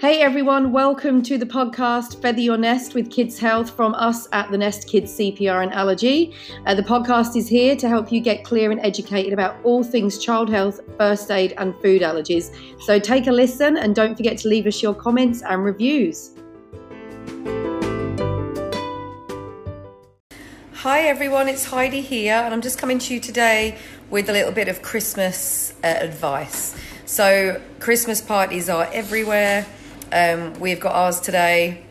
Hey everyone, welcome to the podcast Feather Your Nest with Kids Health from us at the Nest Kids CPR and Allergy. Uh, the podcast is here to help you get clear and educated about all things child health, first aid, and food allergies. So take a listen and don't forget to leave us your comments and reviews. Hi everyone, it's Heidi here, and I'm just coming to you today with a little bit of Christmas uh, advice. So, Christmas parties are everywhere. Um, we've got ours today.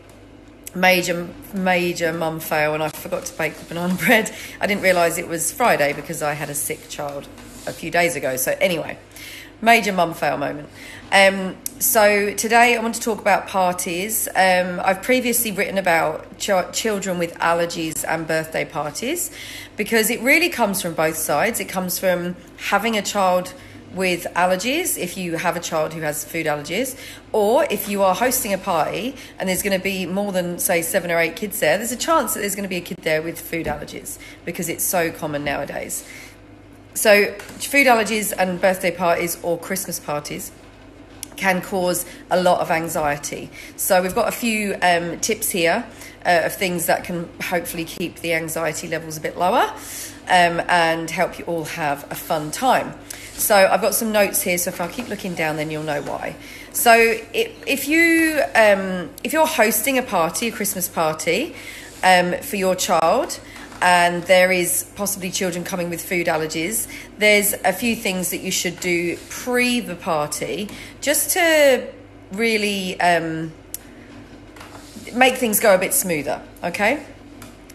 Major, major mum fail, and I forgot to bake the banana bread. I didn't realise it was Friday because I had a sick child a few days ago. So, anyway, major mum fail moment. Um, so today I want to talk about parties. Um, I've previously written about ch- children with allergies and birthday parties because it really comes from both sides. It comes from having a child with allergies if you have a child who has food allergies, or if you are hosting a party and there's going to be more than, say, seven or eight kids there, there's a chance that there's going to be a kid there with food allergies because it's so common nowadays. So, food allergies and birthday parties or Christmas parties can cause a lot of anxiety. So, we've got a few um, tips here uh, of things that can hopefully keep the anxiety levels a bit lower um, and help you all have a fun time. So I've got some notes here. So if I keep looking down, then you'll know why. So if, if you um, if you're hosting a party, a Christmas party, um, for your child, and there is possibly children coming with food allergies, there's a few things that you should do pre the party just to really um, make things go a bit smoother. Okay.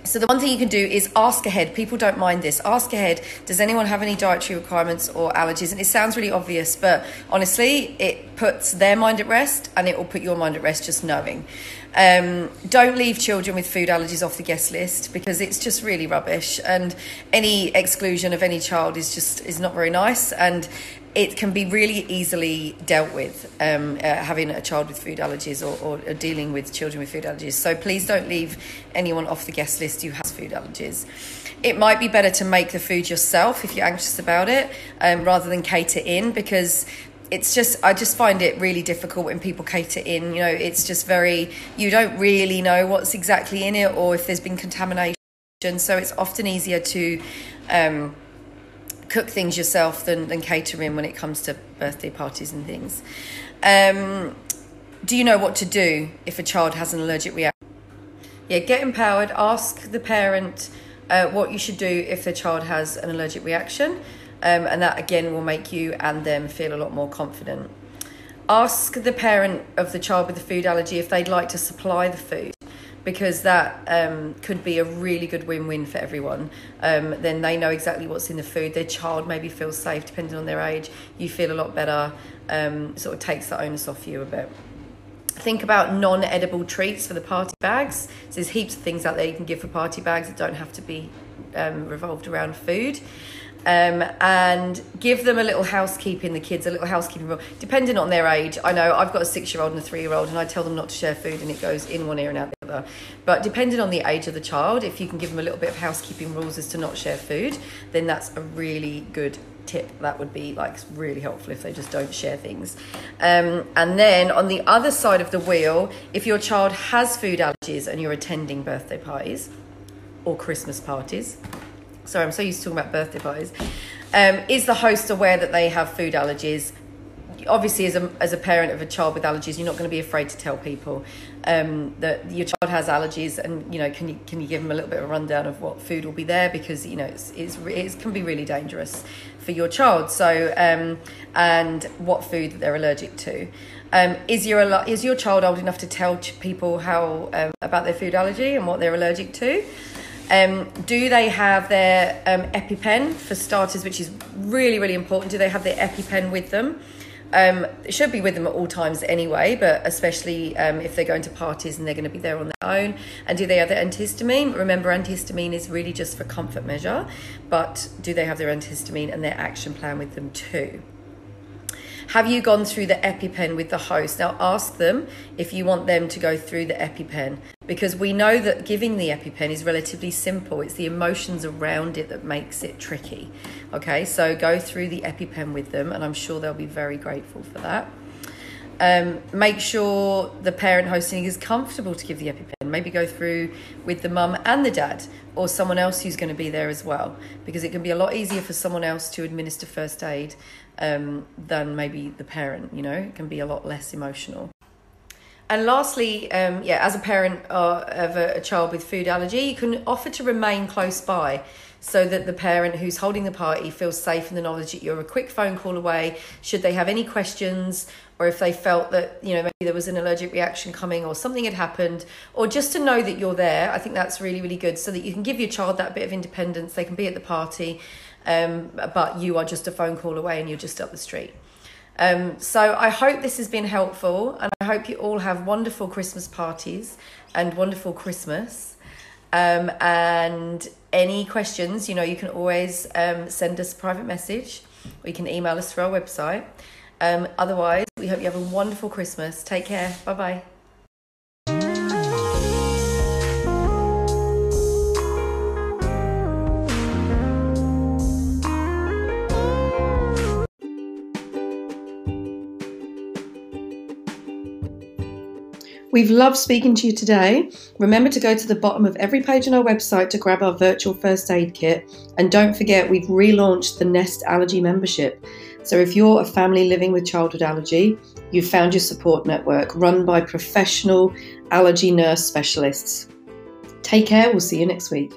So the one thing you can do is ask ahead. People don't mind this. Ask ahead. Does anyone have any dietary requirements or allergies? And it sounds really obvious, but honestly, it puts their mind at rest and it will put your mind at rest just knowing. Um, don't leave children with food allergies off the guest list because it's just really rubbish. And any exclusion of any child is just is not very nice. And it can be really easily dealt with um, uh, having a child with food allergies or, or, or, dealing with children with food allergies. So please don't leave anyone off the guest list who has food allergies. It might be better to make the food yourself if you're anxious about it um, rather than cater in because it's just I just find it really difficult when people cater in. You know, it's just very you don't really know what's exactly in it or if there's been contamination. So it's often easier to um, cook things yourself than, than cater in when it comes to birthday parties and things. Um, do you know what to do if a child has an allergic reaction? Yeah, get empowered. Ask the parent uh, what you should do if the child has an allergic reaction, um, and that again will make you and them feel a lot more confident. Ask the parent of the child with the food allergy if they'd like to supply the food because that um, could be a really good win-win for everyone. Um, then they know exactly what's in the food. Their child maybe feels safe, depending on their age. You feel a lot better. Um, sort of takes the onus off you a bit. Think about non-edible treats for the party bags. So there's heaps of things out there you can give for party bags that don't have to be um, revolved around food um, and give them a little housekeeping, the kids, a little housekeeping rule, depending on their age. I know I've got a six year old and a three year old, and I tell them not to share food, and it goes in one ear and out the other. But depending on the age of the child, if you can give them a little bit of housekeeping rules as to not share food, then that's a really good tip. That would be like really helpful if they just don't share things. Um, and then on the other side of the wheel, if your child has food allergies and you're attending birthday parties or Christmas parties, sorry, I'm so used to talking about birthday parties. Um, is the host aware that they have food allergies? Obviously, as a, as a parent of a child with allergies, you're not going to be afraid to tell people um, that your child has allergies, and you know, can you can you give them a little bit of a rundown of what food will be there because you know it's, it's it can be really dangerous for your child. So, um, and what food that they're allergic to. Um, is your is your child old enough to tell people how um, about their food allergy and what they're allergic to? Um, do they have their um, EpiPen for starters, which is really, really important? Do they have their EpiPen with them? Um, it should be with them at all times anyway, but especially um, if they're going to parties and they're going to be there on their own. And do they have their antihistamine? Remember, antihistamine is really just for comfort measure, but do they have their antihistamine and their action plan with them too? Have you gone through the EpiPen with the host? Now ask them if you want them to go through the EpiPen because we know that giving the EpiPen is relatively simple. It's the emotions around it that makes it tricky. Okay, so go through the EpiPen with them, and I'm sure they'll be very grateful for that. Um, make sure the parent hosting is comfortable to give the EpiPen. Maybe go through with the mum and the dad or someone else who's going to be there as well, because it can be a lot easier for someone else to administer first aid um, than maybe the parent. You know, it can be a lot less emotional. And lastly, um, yeah, as a parent uh, of a, a child with food allergy, you can offer to remain close by so that the parent who's holding the party feels safe in the knowledge that you're a quick phone call away should they have any questions or if they felt that you know maybe there was an allergic reaction coming or something had happened or just to know that you're there i think that's really really good so that you can give your child that bit of independence they can be at the party um, but you are just a phone call away and you're just up the street. Um, so i hope this has been helpful and i hope you all have wonderful christmas parties and wonderful christmas um, and any questions, you know, you can always um, send us a private message or you can email us through our website. Um, otherwise, we hope you have a wonderful Christmas. Take care. Bye bye. We've loved speaking to you today. Remember to go to the bottom of every page on our website to grab our virtual first aid kit. And don't forget, we've relaunched the Nest Allergy membership. So if you're a family living with childhood allergy, you've found your support network run by professional allergy nurse specialists. Take care, we'll see you next week.